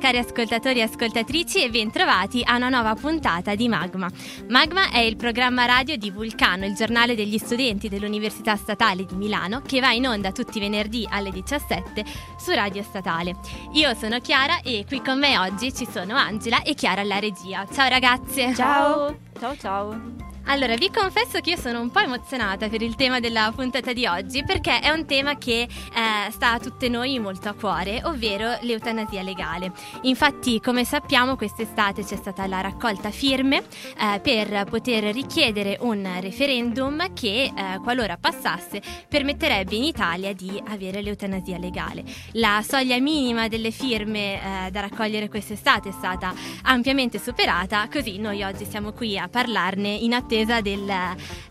Cari ascoltatori e ascoltatrici e bentrovati a una nuova puntata di Magma. Magma è il programma radio di Vulcano, il giornale degli studenti dell'Università Statale di Milano che va in onda tutti i venerdì alle 17 su Radio Statale. Io sono Chiara e qui con me oggi ci sono Angela e Chiara alla regia. Ciao ragazze! Ciao! Ciao ciao! Allora, vi confesso che io sono un po' emozionata per il tema della puntata di oggi perché è un tema che eh, sta a tutte noi molto a cuore, ovvero l'eutanasia legale. Infatti, come sappiamo, quest'estate c'è stata la raccolta firme eh, per poter richiedere un referendum che, eh, qualora passasse, permetterebbe in Italia di avere l'eutanasia legale. La soglia minima delle firme eh, da raccogliere quest'estate è stata ampiamente superata, così noi oggi siamo qui a parlarne in attesa attesa del,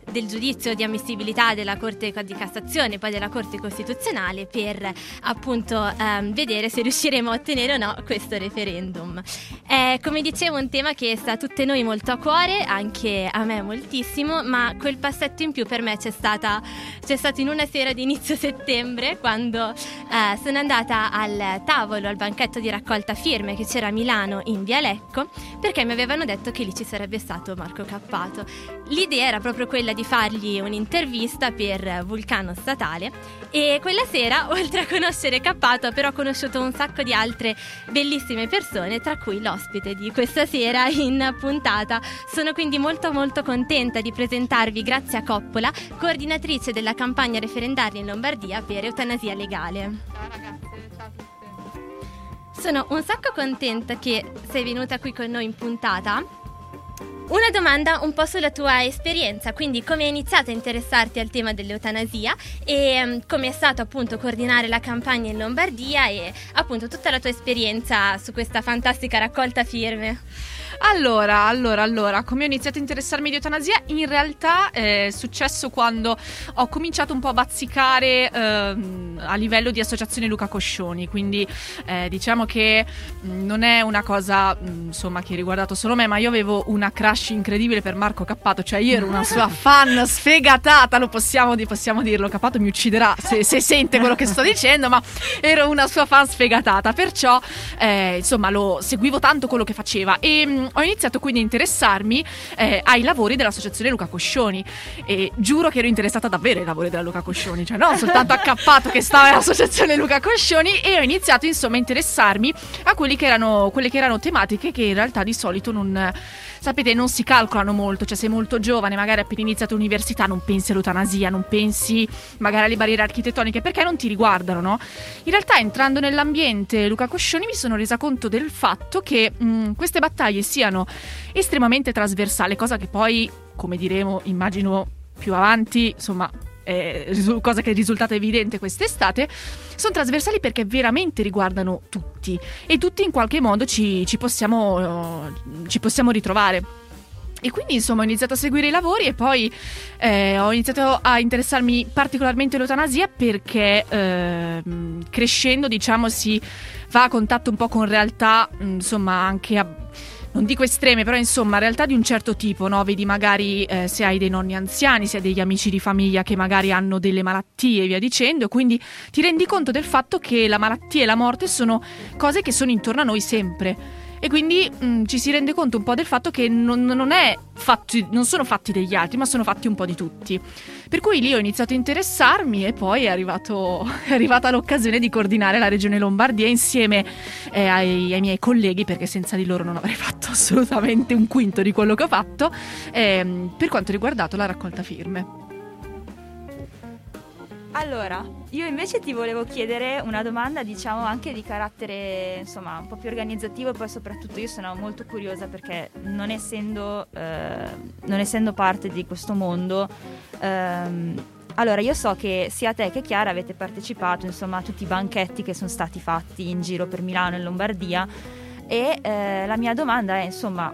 del giudizio di ammissibilità della Corte di Cassazione e poi della Corte Costituzionale per appunto ehm, vedere se riusciremo a ottenere o no questo referendum. È come dicevo un tema che sta a tutte noi molto a cuore, anche a me moltissimo, ma quel passetto in più per me c'è, stata, c'è stato in una sera di inizio settembre quando eh, sono andata al tavolo, al banchetto di raccolta firme che c'era a Milano in Via Lecco perché mi avevano detto che lì ci sarebbe stato Marco Cappato. L'idea era proprio quella di fargli un'intervista per Vulcano Statale e quella sera, oltre a conoscere Cappato, però ho conosciuto un sacco di altre bellissime persone, tra cui l'ospite di questa sera in puntata. Sono quindi molto molto contenta di presentarvi Grazia Coppola, coordinatrice della campagna referendaria in Lombardia per eutanasia legale. Ciao ragazze, ciao a tutte. Sono un sacco contenta che sei venuta qui con noi in puntata una domanda un po' sulla tua esperienza, quindi come hai iniziato a interessarti al tema dell'eutanasia e um, come è stato appunto coordinare la campagna in Lombardia e appunto tutta la tua esperienza su questa fantastica raccolta firme. Allora, allora, allora, come ho iniziato a interessarmi di eutanasia? In realtà è successo quando ho cominciato un po' a bazzicare ehm, a livello di associazione Luca Coscioni, quindi eh, diciamo che mh, non è una cosa mh, insomma che ha riguardato solo me, ma io avevo una crush incredibile per Marco Cappato, cioè io ero una sua fan sfegatata, lo possiamo, possiamo dirlo, Cappato mi ucciderà se, se, sente quello che sto dicendo, ma ero una sua fan sfegatata, perciò eh, insomma lo seguivo tanto quello che faceva. E mh, ho iniziato quindi a interessarmi eh, ai lavori dell'associazione Luca Coscioni e giuro che ero interessata davvero ai lavori della Luca Coscioni, cioè non soltanto accappato che stava nell'associazione Luca Coscioni e ho iniziato insomma a interessarmi a quelli che erano, quelle che erano tematiche che in realtà di solito non sapete, non si calcolano molto, cioè sei molto giovane, magari appena iniziato l'università, non pensi all'eutanasia, non pensi magari alle barriere architettoniche, perché non ti riguardano, no? In realtà entrando nell'ambiente Luca Coscioni mi sono resa conto del fatto che mh, queste battaglie siano estremamente trasversali, cosa che poi, come diremo, immagino più avanti, insomma, eh, cosa che è risultata evidente quest'estate, sono trasversali perché veramente riguardano tutti e tutti in qualche modo ci, ci, possiamo, ci possiamo ritrovare. E quindi insomma ho iniziato a seguire i lavori e poi eh, ho iniziato a interessarmi particolarmente all'eutanasia perché eh, crescendo diciamo si va a contatto un po' con realtà insomma anche a non dico estreme, però insomma realtà di un certo tipo, no? Vedi magari eh, se hai dei nonni anziani, se hai degli amici di famiglia che magari hanno delle malattie e via dicendo, quindi ti rendi conto del fatto che la malattia e la morte sono cose che sono intorno a noi sempre e quindi mh, mm, ci si rende conto un po' del fatto che non, non, fatti, non, sono fatti degli altri, ma sono fatti un po' di tutti. Per cui lì ho iniziato a interessarmi e poi è, arrivato, è arrivata l'occasione di coordinare la regione Lombardia insieme eh, ai, ai, miei colleghi, perché senza di loro non avrei fatto assolutamente un quinto di quello che ho fatto, eh, per quanto riguardato la raccolta firme. Allora, io invece ti volevo chiedere una domanda, diciamo anche di carattere, insomma, un po' più organizzativo e poi soprattutto io sono molto curiosa perché non essendo, eh, non essendo parte di questo mondo, ehm, allora io so che sia te che Chiara avete partecipato, insomma, a tutti i banchetti che sono stati fatti in giro per Milano e Lombardia e eh, la mia domanda è, insomma,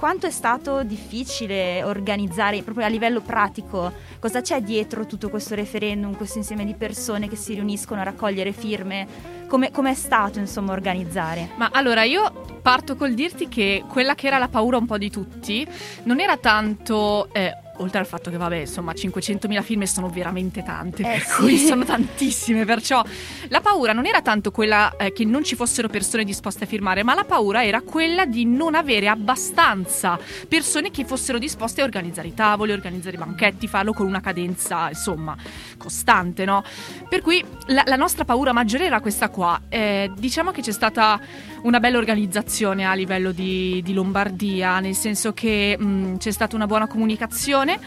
quanto è stato difficile organizzare proprio a livello pratico cosa c'è dietro tutto questo referendum, questo insieme di persone che si riuniscono a raccogliere firme, come è stato insomma organizzare? Ma allora io parto col dirti che quella che era la paura un po' di tutti non era tanto... Eh, oltre al fatto che, vabbè, insomma, 500.000 firme sono veramente tante, Eh, per sì. cui sono tantissime. Perciò la paura non era tanto quella eh, che non ci fossero persone disposte a firmare, ma la paura era quella di non avere abbastanza persone che fossero disposte a organizzare i tavoli, organizzare i banchetti, farlo con una cadenza, insomma, costante, no? Per cui la, la nostra paura maggiore era questa qua. Eh, diciamo che c'è stata una bella organizzazione a livello di, di Lombardia, nel senso che mh, c'è stata una buona comunicazione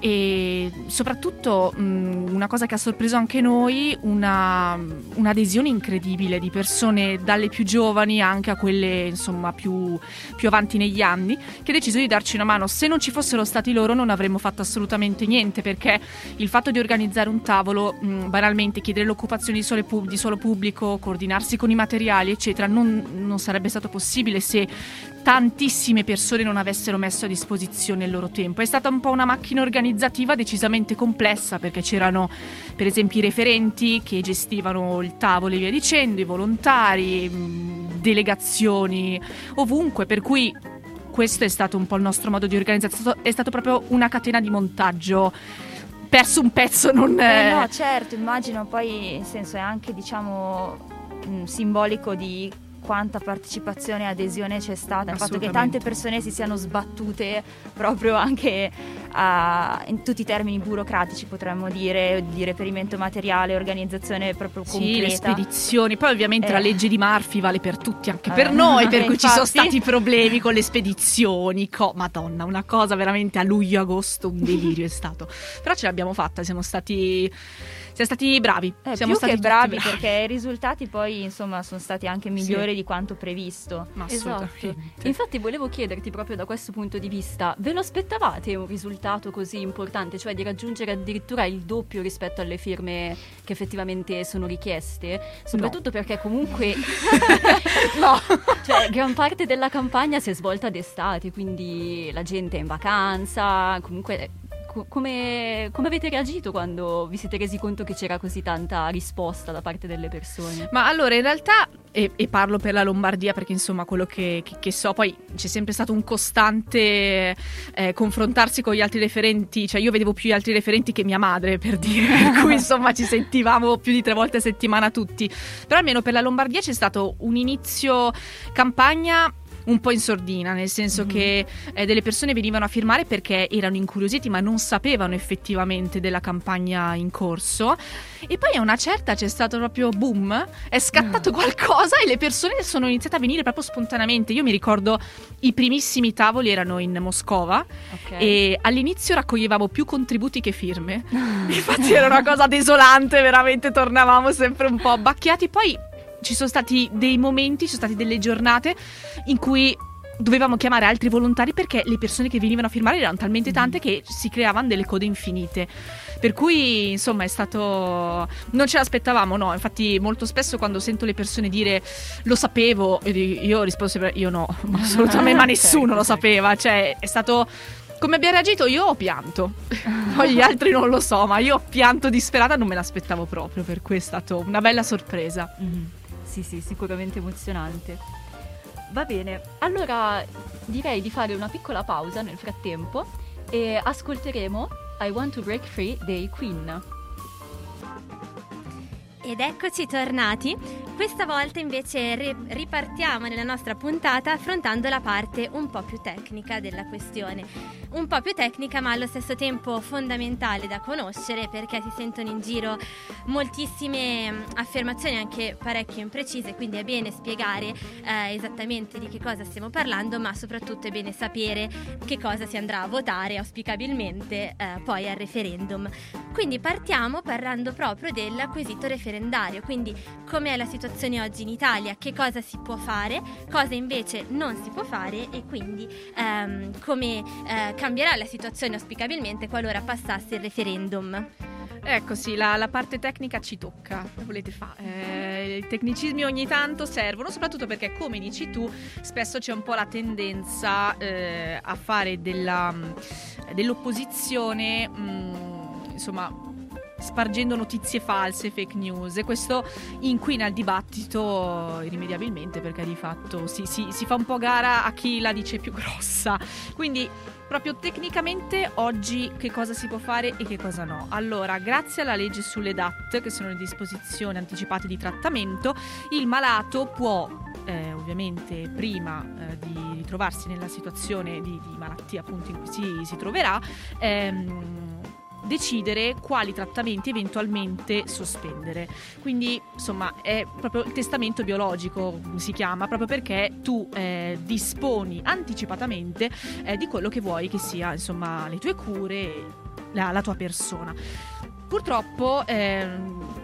e soprattutto mh, una cosa che ha sorpreso anche noi, una, un'adesione incredibile di persone dalle più giovani anche a quelle insomma più, più avanti negli anni che ha deciso di darci una mano. Se non ci fossero stati loro non avremmo fatto assolutamente niente perché il fatto di organizzare un tavolo, mh, banalmente chiedere l'occupazione di solo, pub- di solo pubblico, coordinarsi con i materiali eccetera, non, non sarebbe stato possibile se tantissime persone non avessero messo a disposizione il loro tempo. È stata un po' una macchina organizzativa decisamente complessa perché c'erano per esempio i referenti che gestivano il tavolo e via dicendo, i volontari, mh, delegazioni ovunque, per cui questo è stato un po' il nostro modo di organizzazione, è stato proprio una catena di montaggio. Perso un pezzo, non... Eh, no, certo, immagino poi, nel senso, è anche, diciamo, mh, simbolico di quanta partecipazione e adesione c'è stata, il fatto che tante persone si siano sbattute proprio anche a- in tutti i termini burocratici, potremmo dire, di reperimento materiale, organizzazione proprio Sì, le completa. spedizioni. Poi ovviamente Eh. la legge di Murphy vale per tutti, anche Eh, per noi, per eh, cui ci sono infatti. stati problemi con le spedizioni. Co- Madonna, una cosa veramente a luglio-agosto, un delirio è stato. Però ce l'abbiamo fatta, siamo stati, siamo stati bravi. Eh, siamo più stati che tutti bravi, perché i risultati poi insomma sono stati anche migliori di quanto previsto. Ma Esatto. assolutamente. Infatti volevo chiederti proprio da questo punto di vista, ve lo aspettavate un risultato così importante, cioè di raggiungere addirittura il doppio rispetto alle firme che effettivamente sono richieste? Soprattutto perché comunque no. cioè, gran parte della campagna si è svolta d'estate, quindi la gente è in vacanza, comunque co- come, come avete reagito quando vi siete resi conto che c'era così tanta risposta da parte delle persone? Ma allora, in realtà, e, e parlo per la Lombardia perché insomma quello che, che- che so, poi c'è sempre stato un costante eh, confrontarsi con gli altri referenti, cioè io vedevo più gli altri referenti che mia madre per dire, per cui insomma ci sentivamo più di tre volte a settimana tutti. Però almeno per la Lombardia c'è stato un inizio campagna un po' in sordina, nel senso Mhm. che eh, delle persone venivano a firmare perché erano incuriositi ma non sapevano effettivamente della campagna in corso e poi a una certa c'è stato proprio boom, è scattato qualcosa e le persone sono iniziate a venire proprio spontaneamente. Io mi ricordo i primissimi tavoli erano in Moscova Ok. e all'inizio raccoglievamo più contributi che firme. Infatti era una cosa desolante, veramente tornavamo sempre un po' abbacchiati. Poi ci sono stati dei momenti, ci sono state delle giornate in cui dovevamo chiamare altri volontari perché le persone che venivano a firmare erano talmente tante che si creavano delle code infinite. Per cui, insomma, è stato. Non ce l'aspettavamo, no. Infatti, molto spesso quando sento le persone dire lo sapevo, io rispondo sempre: io no, ma assolutamente, ma nessuno lo sapeva. Cioè, è stato. Come abbia reagito? Io ho pianto. Poi gli altri non lo so, ma io ho pianto disperata, non me l'aspettavo proprio. Per cui è stata una bella sorpresa. Mhm. Sì, sì, sicuramente emozionante. Va bene, allora direi di fare una piccola pausa nel frattempo e ascolteremo I Want to Break Free dei Queen. Ed eccoci tornati. Questa volta invece ri- ripartiamo nella nostra puntata affrontando la parte un po' più tecnica della questione. Un po' più tecnica ma allo stesso tempo fondamentale da conoscere perché si sentono in giro moltissime affermazioni anche parecchio imprecise, quindi è bene spiegare eh, esattamente di che cosa stiamo parlando, ma soprattutto è bene sapere che cosa si andrà a votare auspicabilmente eh, poi al referendum. Quindi partiamo parlando proprio del quesito referendario, quindi com'è la situazione oggi in Italia, che cosa si può fare, cosa invece non si può fare e quindi ehm, come eh, cambierà la situazione auspicabilmente qualora passasse il referendum. Ecco sì, la, la parte tecnica ci tocca, volete fare. Eh, I tecnicismi ogni tanto servono, soprattutto perché, come dici tu, spesso c'è un po' la tendenza eh, a fare della, dell'opposizione, mm, insomma, spargendo notizie false, fake news e questo inquina il dibattito irrimediabilmente perché di fatto si, si, si fa un po' gara a chi la dice più grossa. Quindi proprio tecnicamente oggi che cosa si può fare e che cosa no. Allora, grazie alla legge sulle DAT, che sono le disposizioni anticipate di trattamento, il malato può eh, ovviamente prima eh, di ritrovarsi nella situazione di, di, malattia appunto in cui si, si troverà, ehm, decidere quali trattamenti eventualmente sospendere. Quindi, insomma, è proprio il testamento biologico, si chiama, proprio perché tu eh, disponi anticipatamente eh, di quello che vuoi che sia, insomma, le tue cure, la, la tua persona. Purtroppo, eh,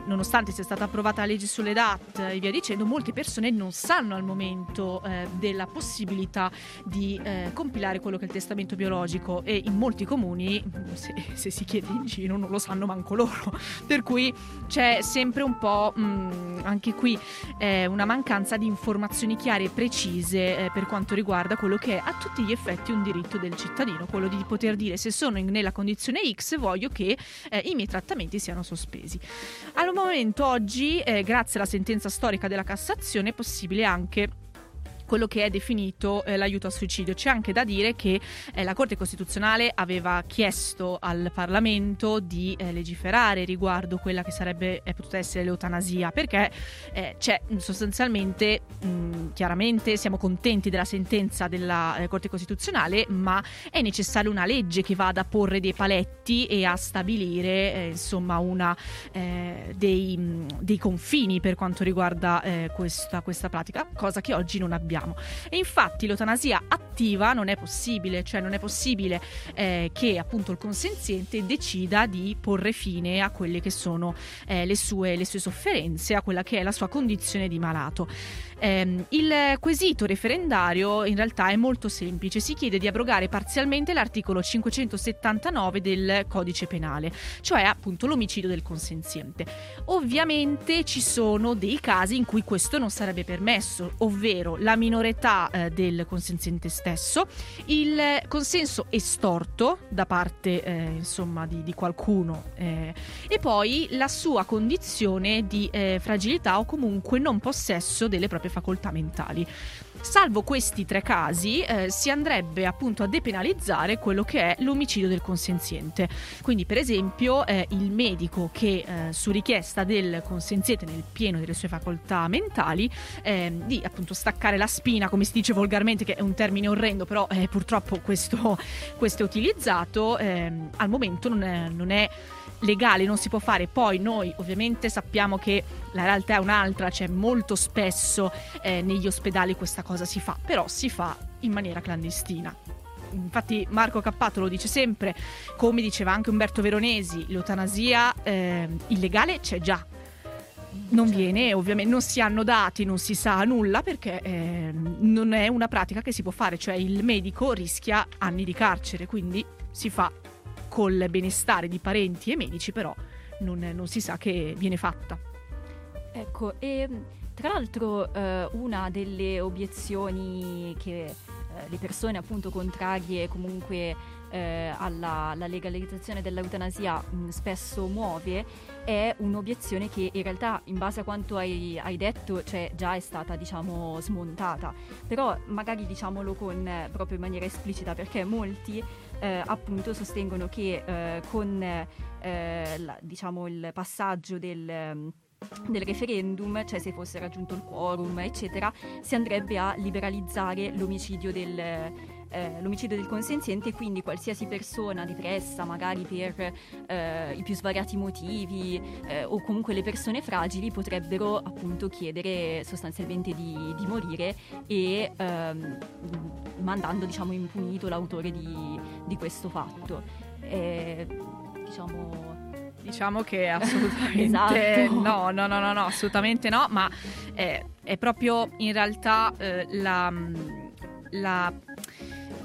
nonostante sia stata approvata la legge sulle DAT e via dicendo, molte persone non sanno al momento eh, della possibilità di eh, compilare quello che è il testamento biologico e in molti comuni, se, se, si chiede in giro, non lo sanno manco loro. Per cui c'è sempre un po' mh, mm, anche qui eh, una mancanza di informazioni chiare e precise eh, per quanto riguarda quello che è a tutti gli effetti un diritto del cittadino, quello di poter dire se sono in, nella condizione X voglio che eh, i miei trattamenti siano sospesi. Al momento oggi, eh, grazie alla sentenza storica della Cassazione, è possibile anche quello che è definito eh, l'aiuto al suicidio. C'è anche da dire che eh, la Corte Costituzionale aveva chiesto al Parlamento di eh, legiferare riguardo quella che sarebbe eh, potuta essere l'eutanasia, perché eh, c'è sostanzialmente, mh, chiaramente siamo contenti della sentenza della eh, Corte Costituzionale, ma è necessaria una legge che vada a porre dei paletti e a stabilire insomma una, dei, mh, dei, confini per quanto riguarda questa, questa pratica, cosa che oggi non abbiamo abbiamo. E infatti l'eutanasia attiva non è possibile, cioè non è possibile eh, che appunto il consenziente decida di porre fine a quelle che sono eh, le, sue, le sue sofferenze, a quella che è la sua condizione di malato. Eh, il quesito referendario in realtà è molto semplice, si chiede di abrogare parzialmente l'articolo 579 del codice penale, cioè appunto l'omicidio del consenziente. Ovviamente ci sono dei casi in cui questo non sarebbe permesso, ovvero la minore eh, del consenziente stesso, il consenso estorto da parte eh, insomma di, di qualcuno eh, e poi la sua condizione di eh, fragilità o comunque non possesso delle proprie facoltà mentali. Salvo questi tre casi, eh, si andrebbe appunto a depenalizzare quello che è l'omicidio del consenziente. Quindi, per esempio, eh, il medico che eh, su richiesta del consenziente nel pieno delle sue facoltà mentali ehm, di appunto staccare la spina, come si dice volgarmente, che è un termine orrendo, però eh, purtroppo questo, questo, è utilizzato, ehm, al momento non è, non è legale, non si può fare. Poi noi ovviamente sappiamo che la realtà è un'altra, cioè molto spesso eh, negli ospedali questa cosa si fa, però si fa in maniera clandestina. Infatti Marco Cappato lo dice sempre, come diceva anche Umberto Veronesi, l'eutanasia eh, illegale c'è già, non certo. viene, ovviamente non si hanno dati, non si sa nulla perché eh, non è una pratica che si può fare, cioè il medico rischia anni di carcere, quindi si fa col benestare di parenti e medici, però non, non si sa che viene fatta. Ecco, e tra l'altro eh, una delle obiezioni che eh, le persone appunto contrarie comunque eh, alla, alla, legalizzazione dell'eutanasia mh, spesso muove è un'obiezione che in realtà in base a quanto hai, hai detto cioè, già è stata diciamo smontata. Però magari diciamolo con, proprio in maniera esplicita perché molti eh, appunto sostengono che eh, con eh, la, diciamo, il passaggio del del referendum, cioè se fosse raggiunto il quorum, eccetera, si andrebbe a liberalizzare l'omicidio del, eh, l'omicidio del consenziente e quindi qualsiasi persona depressa, magari per eh, i più svariati motivi eh, o comunque le persone fragili potrebbero appunto chiedere sostanzialmente di, di morire e ehm, mandando diciamo impunito l'autore di, di questo fatto. diciamo Diciamo che assolutamente esatto. no, no, no, no, no, assolutamente no, ma è, è proprio in realtà eh, la, la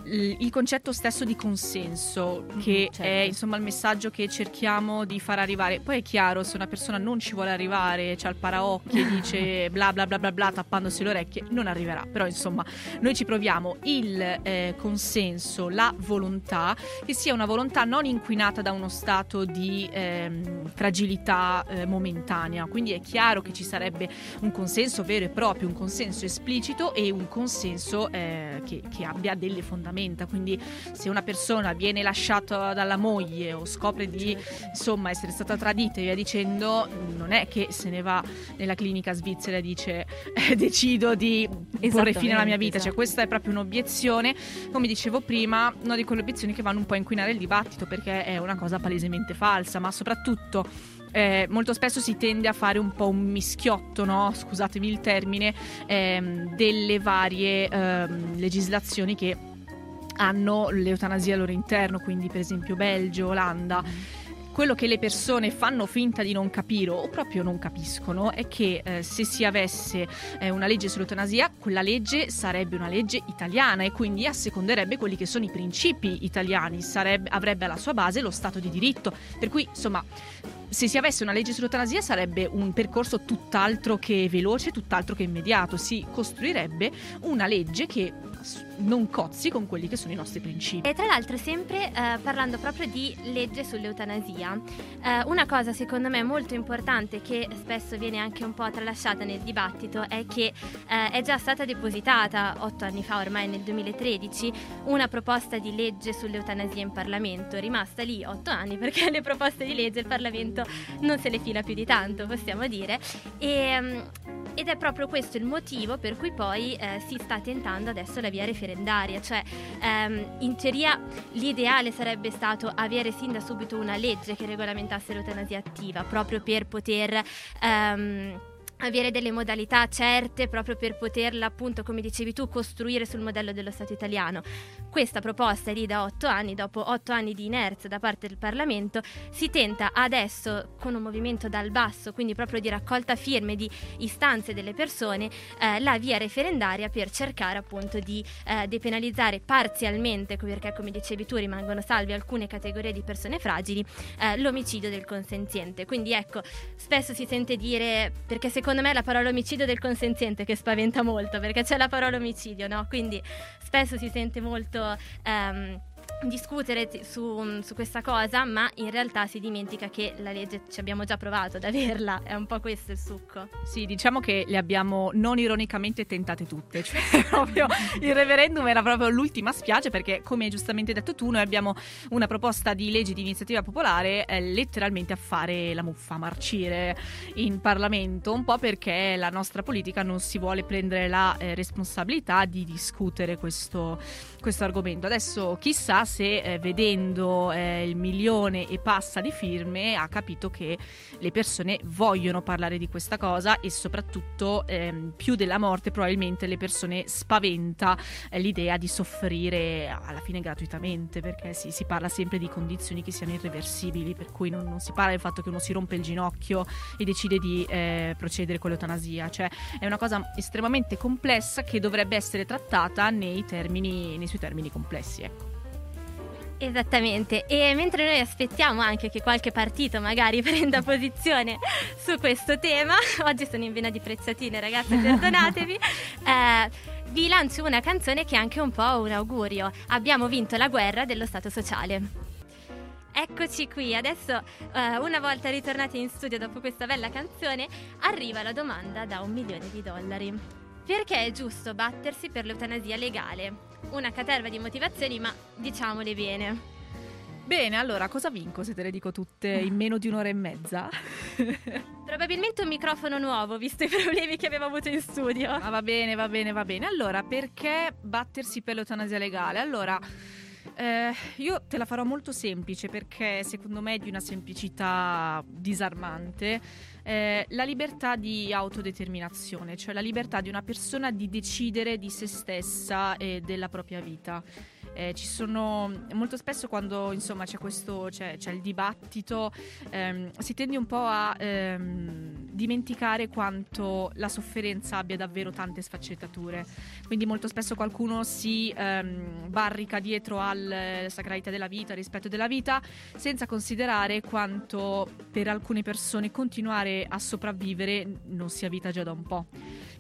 il concetto stesso di consenso, Mhm, che certo. è insomma il messaggio che cerchiamo di far arrivare. Poi è chiaro, se una persona non ci vuole arrivare, c'ha il paraocchi e dice bla bla bla bla bla tappandosi le orecchie, non arriverà. Però insomma, noi ci proviamo il eh, consenso, la volontà, che sia una volontà non inquinata da uno stato di ehm, fragilità eh, momentanea. Quindi è chiaro che ci sarebbe un consenso vero e proprio, un consenso esplicito e un consenso eh, che, che abbia delle fondamenta. Quindi se una persona viene lasciata dalla moglie o scopre di insomma essere stata tradita e via dicendo, non è che se ne va nella clinica svizzera e dice eh, decido di porre fine alla mia vita. Cioè, esatto. questa è proprio un'obiezione, come dicevo prima, una di quelle obiezioni che vanno un po' a inquinare il dibattito perché è una cosa palesemente falsa, ma soprattutto eh, molto spesso si tende a fare un po' un mischiotto, no? scusatemi il termine, ehm, delle varie ehm, legislazioni che hanno l'eutanasia al loro interno, quindi per esempio Belgio, Olanda. Quello che le persone fanno finta di non capire o proprio non capiscono è che eh, se si avesse eh, una legge sull'eutanasia, quella legge sarebbe una legge italiana e quindi asseconderebbe quelli che sono i principi italiani, sarebbe- avrebbe alla sua base lo Stato di diritto. Per cui, insomma, se si avesse una legge sull'eutanasia sarebbe un percorso tutt'altro che veloce, tutt'altro che immediato. Si costruirebbe una legge che non cozzi con quelli che sono i nostri principi. E tra l'altro, sempre eh, parlando proprio di legge sull'eutanasia, eh, una cosa secondo me molto importante che spesso viene anche un po' tralasciata nel dibattito è che eh, è già stata depositata otto anni fa, ormai nel 2013, una proposta di legge sull'eutanasia in Parlamento, rimasta lì otto anni perché le proposte di legge il Parlamento non se le fila più di tanto, possiamo dire. E, mm, ed è proprio questo il motivo per cui poi eh, si sta tentando adesso la via referendaria, cioè ehm, in teoria l'ideale sarebbe stato avere sin da subito una legge che regolamentasse l'eutanasia attiva, proprio per poter... ehm, avere delle modalità certe proprio per poterla appunto come dicevi tu costruire sul modello dello Stato italiano. Questa proposta è lì da otto anni dopo otto anni di inerzia da parte del Parlamento si tenta adesso con un movimento dal basso quindi proprio di raccolta firme di istanze delle persone eh, la via referendaria per cercare appunto di eh, depenalizzare parzialmente perché come dicevi tu rimangono salve alcune categorie di persone fragili eh, l'omicidio del consenziente. Quindi ecco spesso si sente dire perché secondo me è la parola omicidio del consenziente che spaventa molto perché c'è la parola omicidio no? Quindi spesso si sente molto ehm, discutere su, su questa cosa ma in realtà si dimentica che la legge ci abbiamo già provato ad averla è un po' questo il succo Sì, diciamo che le abbiamo non ironicamente tentate tutte, cioè proprio il referendum era proprio l'ultima spiaggia perché come hai giustamente detto tu noi abbiamo una proposta di legge di iniziativa popolare eh, letteralmente a fare la muffa, a marcire in Parlamento, un po' perché la nostra politica non si vuole prendere la eh, responsabilità di discutere questo, questo argomento. Adesso chissà se eh, vedendo eh, il milione e passa di firme ha capito che le persone vogliono parlare di questa cosa e soprattutto ehm, più della morte probabilmente le persone spaventa eh, l'idea di soffrire alla fine gratuitamente perché sì, si parla sempre di condizioni che siano irreversibili per cui non, non si parla del fatto che uno si rompe il ginocchio e decide di eh, procedere con l'eutanasia cioè è una cosa estremamente complessa che dovrebbe essere trattata nei, termini, nei suoi termini complessi ecco. Esattamente, e mentre noi aspettiamo anche che qualche partito magari prenda posizione su questo tema, oggi sono in vena di prezzatine ragazzi, perdonatevi, eh, vi lancio una canzone che è anche un po' un augurio. Abbiamo vinto la guerra dello Stato sociale. Eccoci qui, adesso eh, una volta ritornati in studio dopo questa bella canzone, arriva la domanda da un milione di dollari. Perché è giusto battersi per l'eutanasia legale? Una caterva di motivazioni, ma diciamole bene. Bene, allora cosa vinco se te le dico tutte in meno di un'ora e mezza? Probabilmente un microfono nuovo, visto i problemi che abbiamo avuto in studio. Ah, va bene, va bene, va bene. Allora, perché battersi per l'eutanasia legale? Allora, eh, io te la farò molto semplice perché secondo me è di una semplicità disarmante. Eh, la libertà di autodeterminazione, cioè la libertà di una persona di decidere di se stessa e della propria vita. Eh, ci sono molto spesso quando insomma c'è questo c'è, c'è il dibattito, ehm, si tende un po' a ehm, dimenticare quanto la sofferenza abbia davvero tante sfaccettature. Quindi molto spesso qualcuno si ehm, barrica dietro alla eh, sacralità della vita, al rispetto della vita, senza considerare quanto per alcune persone continuare a sopravvivere non sia vita già da un po'.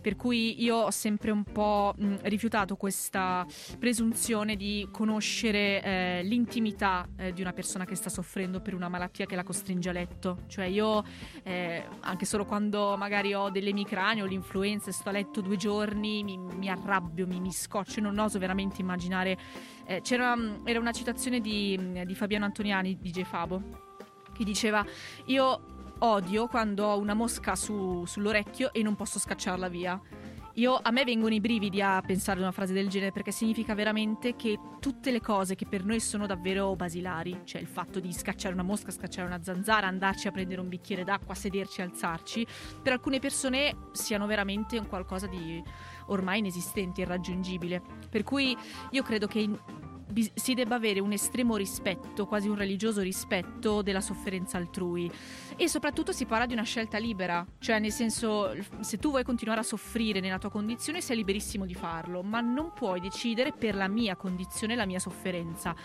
Per cui io ho sempre un po' mh, rifiutato questa presunzione di conoscere eh, l'intimità eh, di una persona che sta soffrendo per una malattia che la costringe a letto. Cioè io, eh, anche solo quando magari ho delle emicranie o l'influenza e sto a letto due giorni, mi, mi arrabbio, mi, mi, scoccio, non oso veramente immaginare. Eh, c'era era una citazione di, di Fabiano Antoniani, di J. Fabo, che diceva io odio quando ho una mosca su, sull'orecchio e non posso scacciarla via. Io, a me vengono i brividi a pensare a una frase del genere perché significa veramente che tutte le cose che per noi sono davvero basilari, cioè il fatto di scacciare una mosca, scacciare una zanzara, andarci a prendere un bicchiere d'acqua, sederci, alzarci, per alcune persone siano veramente un qualcosa di ormai inesistente, irraggiungibile. Per cui io credo che si debba avere un estremo rispetto, quasi un religioso rispetto della sofferenza altrui. E soprattutto si parla di una scelta libera, cioè nel senso se tu vuoi continuare a soffrire nella tua condizione sei liberissimo di farlo, ma non puoi decidere per la mia condizione, la mia sofferenza.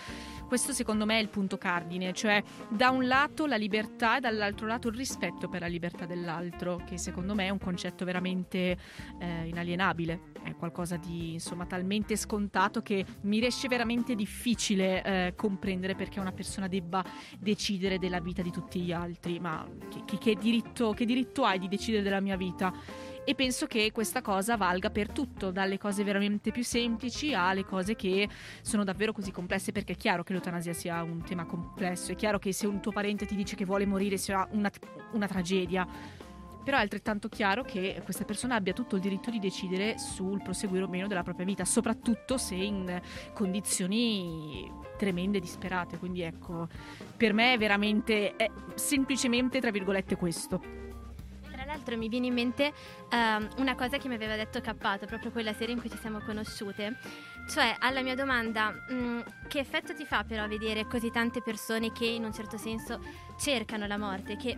Questo secondo me è il punto cardine, cioè da un lato la libertà e dall'altro lato il rispetto per la libertà dell'altro, che secondo me è un concetto veramente eh, inalienabile, è qualcosa di insomma talmente scontato che mi riesce veramente difficile eh, comprendere perché una persona debba decidere della vita di tutti gli altri, ma che, che, diritto, che diritto hai di decidere della mia vita? e penso che questa cosa valga per tutto, dalle cose veramente più semplici alle cose che sono davvero così complesse, perché è chiaro che l'eutanasia sia un tema complesso, è chiaro che se un tuo parente ti dice che vuole morire sia una, una tragedia. Però è altrettanto chiaro che questa persona abbia tutto il diritto di decidere sul proseguire o meno della propria vita, soprattutto se in condizioni tremende disperate. Quindi ecco, per me è veramente, è semplicemente, tra virgolette, questo l'altro mi viene in mente uh, una cosa che mi aveva detto Cappato proprio quella sera in cui ci siamo conosciute. Cioè, alla mia domanda, mh, mm, che effetto ti fa però vedere così tante persone che in un certo senso cercano la morte, che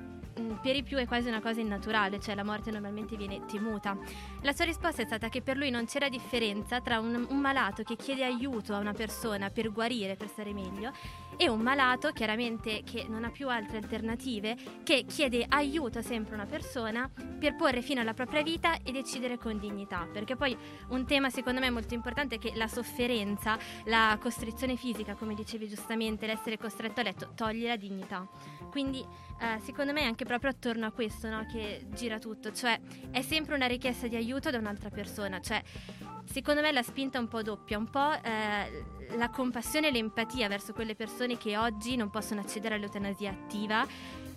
per i più è quasi una cosa innaturale, cioè la morte normalmente viene temuta. La sua risposta è stata che per lui non c'era differenza tra un, un malato che chiede aiuto a una persona per guarire, per stare meglio, e un malato chiaramente che non ha più altre alternative, che chiede aiuto sempre a una persona per porre fine alla propria vita e decidere con dignità. Perché poi un tema secondo me molto importante è che la sofferenza, la costrizione fisica, come dicevi giustamente, l'essere costretto a letto, toglie la dignità. Quindi eh, secondo me è anche proprio attorno a questo no, che gira tutto, cioè è sempre una richiesta di aiuto da un'altra persona, cioè secondo me la spinta è un po' doppia, un po' eh, la compassione e l'empatia verso quelle persone che oggi non possono accedere all'eutanasia attiva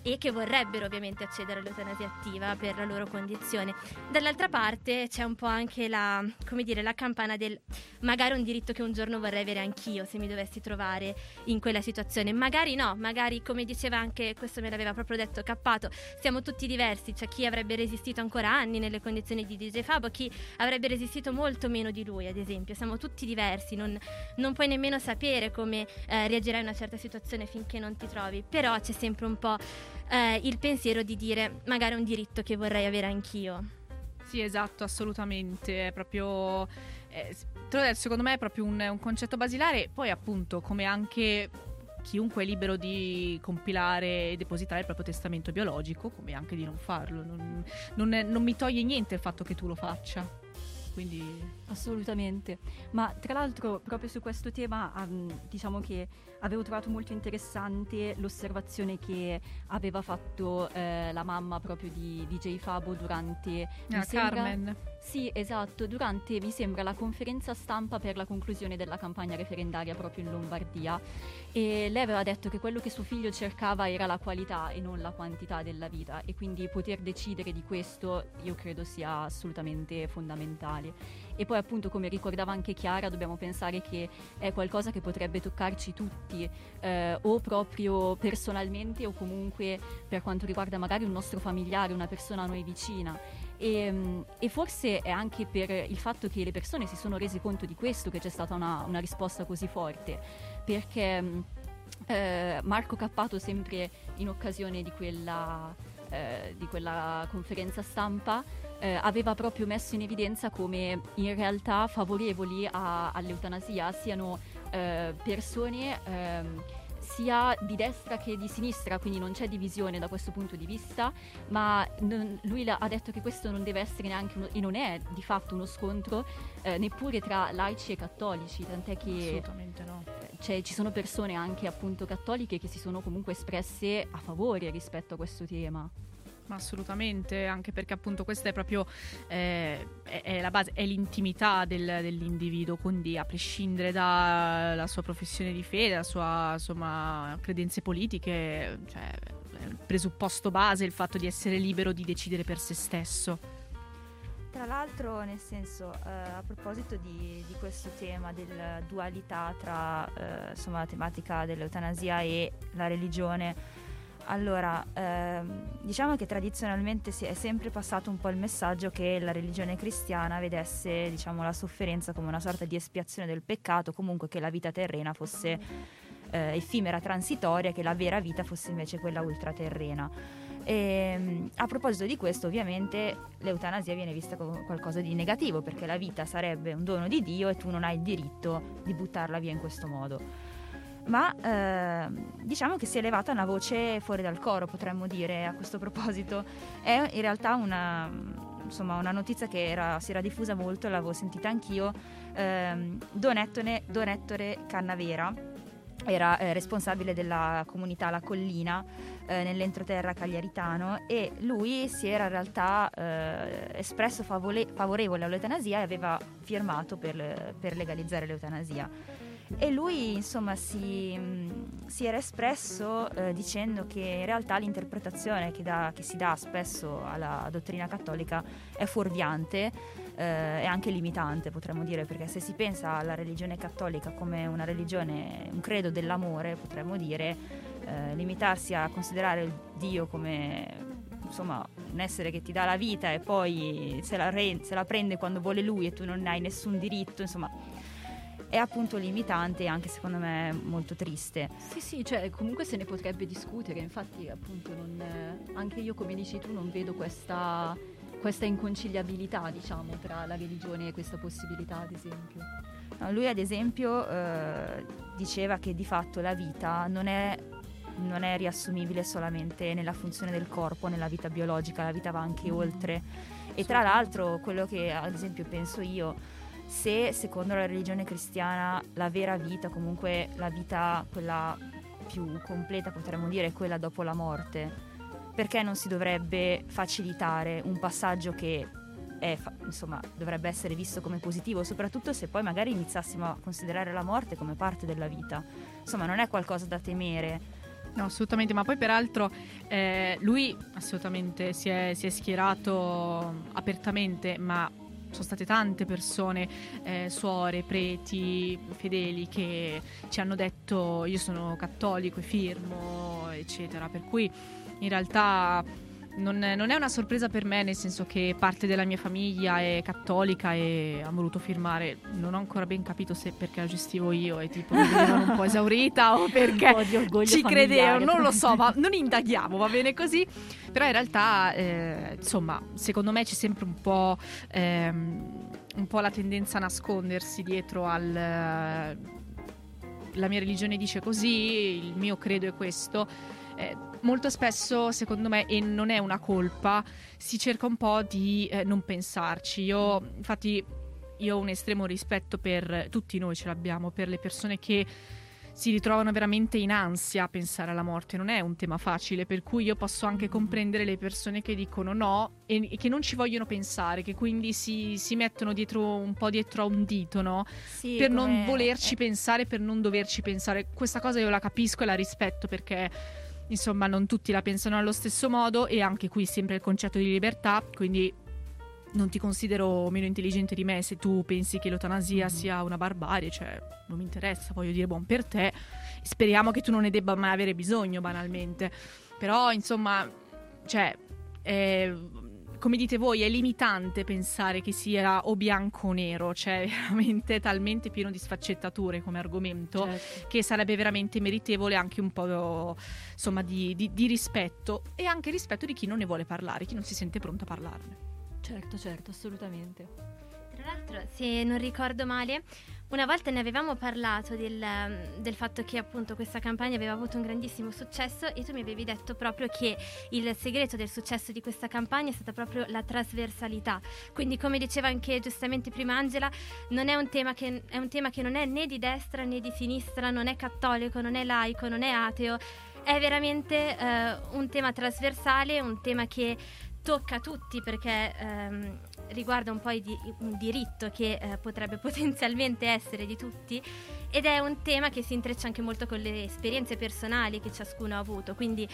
e che vorrebbero ovviamente accedere all'eutanasia attiva per la loro condizione. Dall'altra parte c'è un po' anche la, dire, la campana del magari un diritto che un giorno vorrei avere anch'io se mi dovessi trovare in quella situazione. Magari no, magari come diceva anche, questo me l'aveva proprio detto Cappato, siamo tutti diversi, c'è chi avrebbe resistito ancora anni nelle condizioni di DJ Fabo, chi avrebbe resistito molto meno di lui, ad esempio. Siamo tutti diversi, non, non puoi nemmeno sapere come eh, reagirai in una certa situazione finché non ti trovi, però c'è sempre un po' eh, il pensiero di dire magari è un diritto che vorrei avere anch'io. Sì, esatto, assolutamente. È proprio. Eh, secondo me è proprio un, un concetto basilare. Poi, appunto, come anche chiunque è libero di compilare e depositare il proprio testamento biologico, come anche di non farlo. Non, non, non mi toglie niente il fatto che tu lo faccia quindi... Assolutamente, ma tra l'altro proprio su questo tema um, diciamo che avevo trovato molto interessante l'osservazione che aveva fatto eh, la mamma proprio di DJ Fabo durante... Ah, sembra, Carmen. Sì, esatto, durante mi sembra la conferenza stampa per la conclusione della campagna referendaria proprio in Lombardia. E lei aveva detto che quello che suo figlio cercava era la qualità e non la quantità della vita e quindi poter decidere di questo io credo sia assolutamente fondamentale sociali. E poi appunto come ricordava anche Chiara dobbiamo pensare che è qualcosa che potrebbe toccarci tutti eh, o proprio personalmente o comunque per quanto riguarda magari un nostro familiare, una persona a noi vicina E, mm, e, forse è anche per il fatto che le persone si sono rese conto di questo che c'è stata una, una risposta così forte, perché mm, eh, Marco Cappato sempre in occasione di quella, eh, di quella conferenza stampa eh, aveva proprio messo in evidenza come in realtà favorevoli a, all'eutanasia siano eh, persone ehm, sia di destra che di sinistra, quindi non c'è divisione da questo punto di vista, ma non, lui ha detto che questo non deve essere neanche uno, e non è di fatto uno scontro eh, neppure tra laici e cattolici, tant'è che Assolutamente no. Cioè, ci sono persone anche appunto cattoliche che si sono comunque espresse a favore rispetto a questo tema. Ma assolutamente, anche perché appunto questa è proprio eh, è, è la base, è l'intimità del, dell'individuo, quindi a prescindere dalla sua professione di fede, dalla sua insomma, credenze politiche, cioè, il presupposto base il fatto di essere libero di decidere per se stesso. Tra l'altro, nel senso, eh, a proposito di, di, questo tema della dualità tra eh, insomma, la tematica dell'eutanasia e la religione, allora, ehm, diciamo che tradizionalmente si è sempre passato un po' il messaggio che la religione cristiana vedesse diciamo, la sofferenza come una sorta di espiazione del peccato, comunque che la vita terrena fosse eh, effimera, transitoria, che la vera vita fosse invece quella ultraterrena. E, ehm, a proposito di questo, ovviamente l'eutanasia viene vista come qualcosa di negativo, perché la vita sarebbe un dono di Dio e tu non hai il diritto di buttarla via in questo modo ma eh, diciamo che si è levata una voce fuori dal coro, potremmo dire a questo proposito. È in realtà una, insomma, una notizia che era, si era diffusa molto, l'avevo sentita anch'io. Eh, Don, Ettore, Don Ettore Cannavera era eh, responsabile della comunità La Collina eh, nell'entroterra cagliaritano e lui si era in realtà eh, espresso favole- favorevole all'eutanasia e aveva firmato per, per legalizzare l'eutanasia e lui insomma si, mm, si era espresso eh, dicendo che in realtà l'interpretazione che, da, che, si dà spesso alla dottrina cattolica è fuorviante eh, e anche limitante potremmo dire perché se si pensa alla religione cattolica come una religione, un credo dell'amore potremmo dire eh, limitarsi a considerare Dio come insomma un essere che ti dà la vita e poi se la, re- se la prende quando vuole lui e tu non hai nessun diritto insomma è appunto limitante e anche secondo me molto triste. Sì, sì, cioè comunque se ne potrebbe discutere, infatti appunto non, anche io come dici tu non vedo questa, questa inconciliabilità diciamo tra la religione e questa possibilità ad esempio. No, lui ad esempio eh, diceva che di fatto la vita non è non è riassumibile solamente nella funzione del corpo, nella vita biologica, la vita va anche mm. oltre. E tra l'altro quello che ad esempio penso io se secondo la religione cristiana la vera vita, comunque la vita quella più completa potremmo dire è quella dopo la morte, perché non si dovrebbe facilitare un passaggio che è, insomma, dovrebbe essere visto come positivo, soprattutto se poi magari iniziassimo a considerare la morte come parte della vita. Insomma, non è qualcosa da temere. No, assolutamente, ma poi peraltro eh, lui assolutamente si è, si è schierato apertamente, ma sono state tante persone, eh, suore, preti, fedeli che ci hanno detto io sono cattolico e firmo, eccetera. Per cui in realtà non, non, è una sorpresa per me, nel senso che parte della mia famiglia è cattolica e ha voluto firmare. Non ho ancora ben capito se perché la gestivo io e tipo mi vedevano un po' esaurita o perché ci credevano, non lo so, ma non indaghiamo, va bene così. Però in realtà, eh, insomma, secondo me c'è sempre un po', ehm, un po' la tendenza a nascondersi dietro al... La mia religione dice così, il mio credo è questo. Eh, molto spesso, secondo me, e non è una colpa, si cerca un po' di eh, non pensarci. Io, infatti, io ho un estremo rispetto per tutti noi ce l'abbiamo, per le persone che si ritrovano veramente in ansia a pensare alla morte. Non è un tema facile, per cui io posso anche comprendere le persone che dicono no e, e che non ci vogliono pensare, che quindi si, si, mettono dietro un po' dietro a un dito, no? Sì, per non volerci pensare, per non doverci pensare. Questa cosa io la capisco e la rispetto perché insomma non tutti la pensano allo stesso modo e anche qui sempre il concetto di libertà, quindi non ti considero meno intelligente di me se tu pensi che l'eutanasia mm. sia una barbarie, cioè non mi interessa, voglio dire buon per te, speriamo che tu non ne debba mai avere bisogno banalmente, però insomma, cioè, eh, come dite voi, è limitante pensare che sia o bianco o nero, cioè veramente talmente pieno di sfaccettature come argomento certo. che sarebbe veramente meritevole anche un po' insomma, di, di, di rispetto e anche rispetto di chi non ne vuole parlare, chi non si sente pronto a parlarne. Certo, certo, assolutamente. Tra l'altro, se non ricordo male, una volta ne avevamo parlato del, del, fatto che appunto questa campagna aveva avuto un grandissimo successo e tu mi avevi detto proprio che il segreto del successo di questa campagna è stata proprio la trasversalità. Quindi come diceva anche giustamente prima Angela, non è un tema che, è un tema che non è né di destra né di sinistra, non è cattolico, non è laico, non è ateo, è veramente eh, un tema trasversale, un tema che tocca tutti perché ehm, riguarda un po' di, un diritto che eh, potrebbe potenzialmente essere di tutti ed è un tema che si intreccia anche molto con le esperienze personali che ciascuno ha avuto, quindi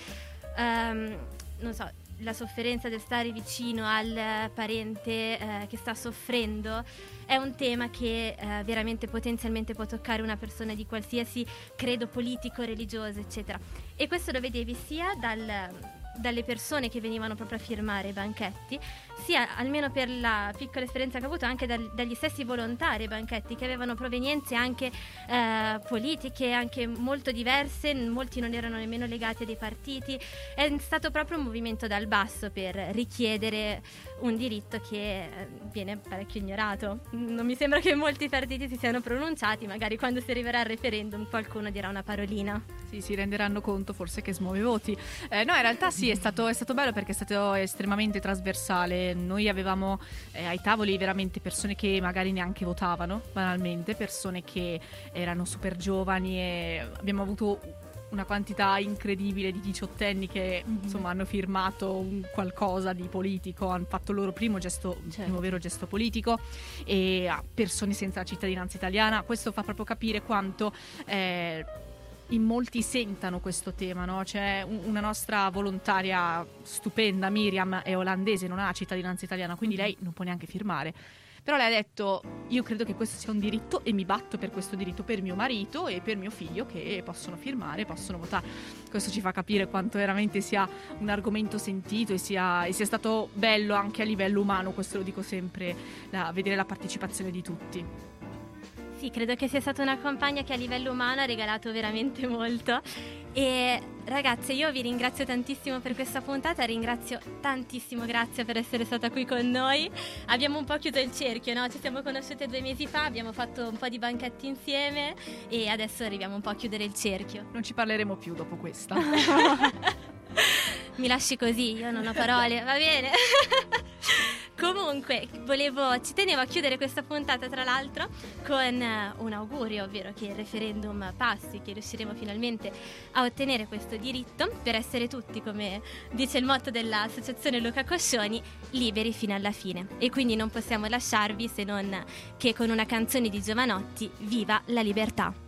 ehm, non so, la sofferenza del stare vicino al parente eh, che sta soffrendo è un tema che eh, veramente potenzialmente può toccare una persona di qualsiasi credo politico, religioso, eccetera. E questo lo vedevi sia dal dalle persone che venivano proprio a firmare i banchetti, sia almeno per la piccola esperienza che ho avuto anche dal, dagli stessi volontari banchetti che avevano provenienze anche eh, politiche, anche molto diverse, molti non erano nemmeno legati a dei partiti, è stato proprio un movimento dal basso per richiedere un diritto che eh, viene parecchio ignorato. Non mi sembra che molti partiti si siano pronunciati, magari quando si arriverà al referendum qualcuno dirà una parolina. Sì, si renderanno conto forse che smuove voti. Eh, no, in realtà sì, è stato, è stato, bello perché è stato estremamente trasversale. Noi avevamo eh, ai tavoli veramente persone che magari neanche votavano, banalmente, persone che erano super giovani e abbiamo avuto una quantità incredibile di diciottenni che mm-hmm. insomma hanno firmato un qualcosa di politico, hanno fatto il loro primo gesto, certo. primo vero gesto politico e a persone senza cittadinanza italiana. Questo fa proprio capire quanto eh, in molti sentano questo tema, no? C'è una nostra volontaria stupenda, Miriam, è olandese, non ha cittadinanza italiana, quindi lei non può neanche firmare. Però lei ha detto: Io credo che questo sia un diritto e mi batto per questo diritto per mio marito e per mio figlio che possono firmare, possono votare. Questo ci fa capire quanto veramente sia un argomento sentito e sia, e sia stato bello anche a livello umano, questo lo dico sempre, la, vedere la partecipazione di tutti. Sì, credo che sia stata una campagna che a livello umano ha regalato veramente molto. E ragazze, io vi ringrazio tantissimo per questa puntata, ringrazio tantissimo Grazia per essere stata qui con noi. Abbiamo un po' chiuso il cerchio, no? Ci siamo conosciute due mesi fa, abbiamo fatto un po' di banchetti insieme e adesso arriviamo un po' a chiudere il cerchio. Non ci parleremo più dopo questa. Mi lasci così, io non ho parole, va bene. Comunque, volevo, ci tenevo a chiudere questa puntata, tra l'altro, con eh, un augurio, ovvero che il referendum passi, che riusciremo finalmente a ottenere questo diritto per essere tutti, come dice il motto dell'associazione Luca Coscioni, liberi fino alla fine. E quindi non possiamo lasciarvi se non che con una canzone di Giovanotti, Viva la libertà!